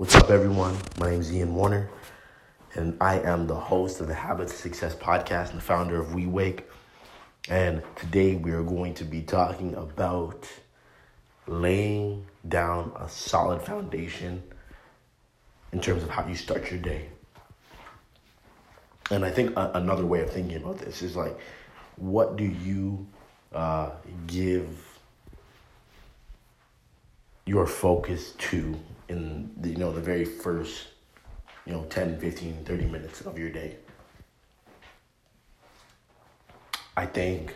What's up, everyone? My name is Ian Warner, and I am the host of the Habits of Success podcast and the founder of WeWake. And today we are going to be talking about laying down a solid foundation in terms of how you start your day. And I think a- another way of thinking about this is like, what do you uh, give your focus to in the, you know the very first you know 10 15 30 minutes of your day. I think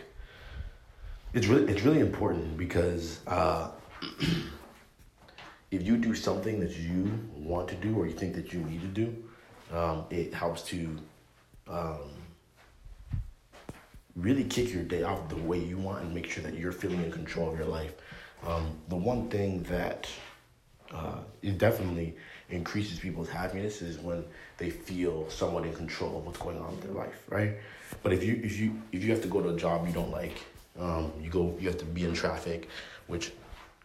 it's really it's really important because uh, if you do something that you want to do or you think that you need to do um, it helps to um, really kick your day off the way you want and make sure that you're feeling in control of your life. Um, the one thing that uh, it definitely increases people's happiness is when they feel somewhat in control of what's going on in their life, right? But if you if you if you have to go to a job you don't like, um, you go you have to be in traffic, which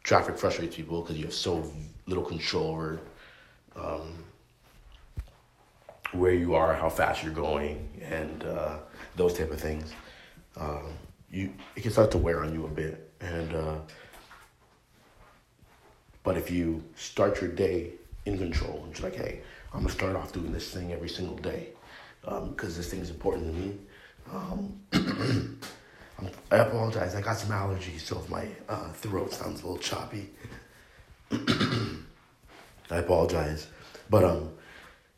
traffic frustrates people because you have so little control over um, where you are, how fast you're going, and uh, those type of things. Um, you it can start to wear on you a bit, and uh, but if you start your day in control and you're like, hey, I'm gonna start off doing this thing every single day because um, this thing is important to me. Um, I apologize. I got some allergies, so if my uh, throat sounds a little choppy, I apologize. But um,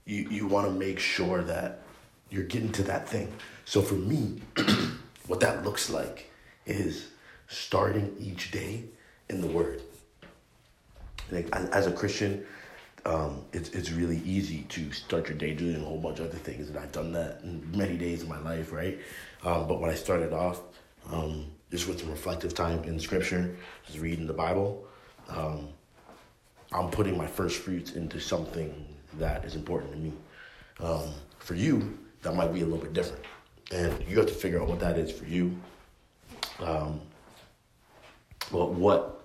you you want to make sure that you're getting to that thing. So for me, what that looks like is starting each day in the Word like as a Christian, um, it's it's really easy to start your day doing a whole bunch of other things, and I've done that in many days of my life, right? Um, but when I started off, um, just with some reflective time in Scripture, just reading the Bible, um, I'm putting my first fruits into something that is important to me. Um, for you, that might be a little bit different, and you have to figure out what that is for you. Um, well, what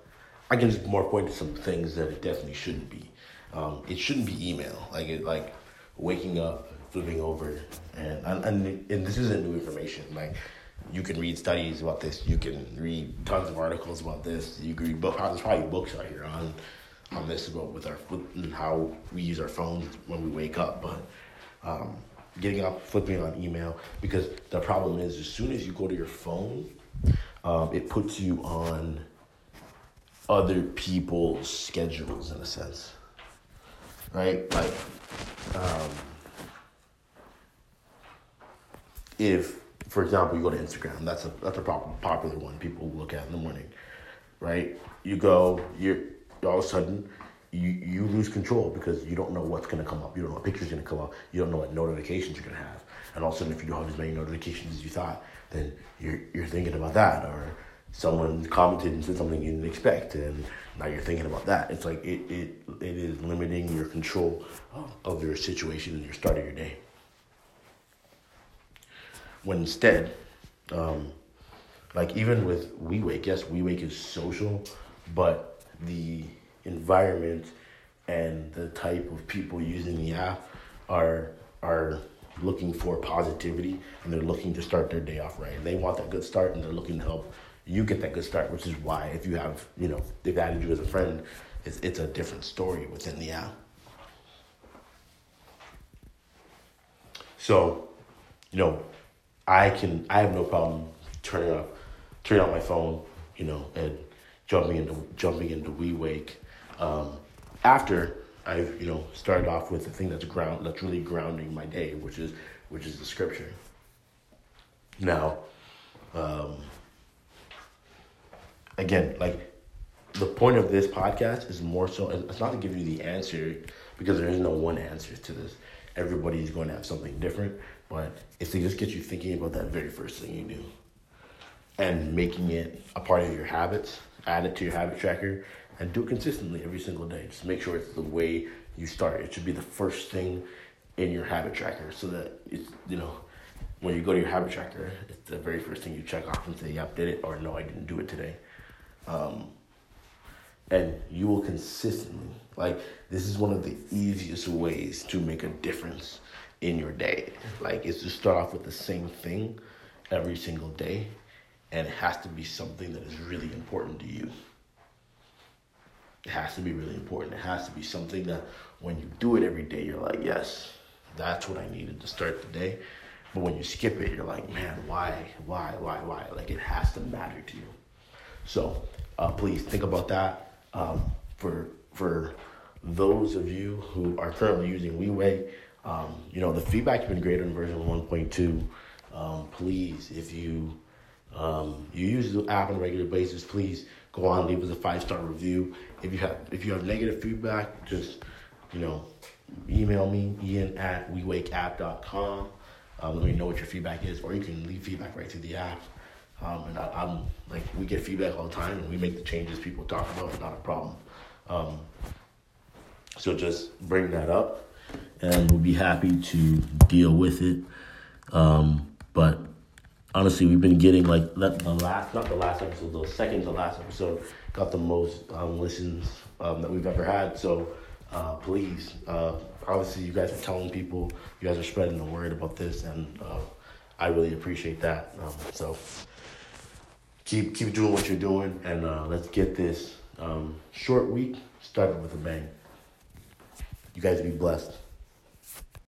I can just more point to some things that it definitely shouldn't be. Um, it shouldn't be email. Like it, like waking up, flipping over, and, and and this isn't new information. Like you can read studies about this. You can read tons of articles about this. You can read book. There's probably books out here on on this about with our how we use our phones when we wake up. But um, getting up, flipping on email because the problem is as soon as you go to your phone, um, it puts you on other people's schedules in a sense, right? Like, um, if, for example, you go to Instagram, that's a that's a popular one people look at in the morning, right? You go, you're all of a sudden you you lose control because you don't know what's gonna come up. You don't know what picture's gonna come up. You don't know what notifications you're gonna have. And all of a sudden, if you don't have as many notifications as you thought, then you're you're thinking about that or someone commented and said something you didn't expect, and now you're thinking about that. It's like it it, it is limiting your control of, your situation and your start of your day. When instead, um, like even with WeWake, yes, WeWake is social, but the environment and the type of people using the app are are looking for positivity and they're looking to start their day off right. And they want that good start and they're looking to help you get that good start, which is why if you have, you know, they've added you as a friend, it's, it's a different story within the app. So, you know, I can, I have no problem turning off, turning on my phone, you know, and jumping into, jumping into WeWake, um, after I've, you know, started off with the thing that's ground, that's really grounding my day, which is, which is the scripture. Now, um, again, like the point of this podcast is more so it's not to give you the answer because there is no one answer to this. Everybody's going to have something different, but it's to just get you thinking about that very first thing you do and making it a part of your habits, add it to your habit tracker, and do it consistently every single day. Just make sure it's the way you start. It should be the first thing in your habit tracker so that it's, you know, when you go to your habit tracker, it's the very first thing you check off and say, yep, did it, or no, I didn't do it today. Um, and you will consistently like this is one of the easiest ways to make a difference in your day. Like is to start off with the same thing every single day, and it has to be something that is really important to you. It has to be really important. It has to be something that when you do it every day, you're like, yes, that's what I needed to start the day. But when you skip it, you're like, man, why, why, why, why? Like it has to matter to you. So uh, please think about that. Um, for for those of you who are currently using WeWake, um, you know the feedback's been great on version 1.2. Um, please, if you um, you use the app on a regular basis, please go on and leave us a five star review. If you have if you have negative feedback, just you know email me ian at wewakeapp.com. Um, let me know what your feedback is, or you can leave feedback right through the app. Um, and I, am like, we get feedback all the time, and we make the changes people talk about. It's not a problem. Um, so just bring that up, and we'll be happy to deal with it. Um, but honestly, we've been getting like the last, not the last episode, the second to last episode got the most um, listens um, that we've ever had. So uh, please, uh, obviously, you guys are telling people, you guys are spreading the word about this, and uh, I really appreciate that. Um, so keep keep doing what you're doing, and uh, let's get this um, short week started with a bang. You guys be blessed.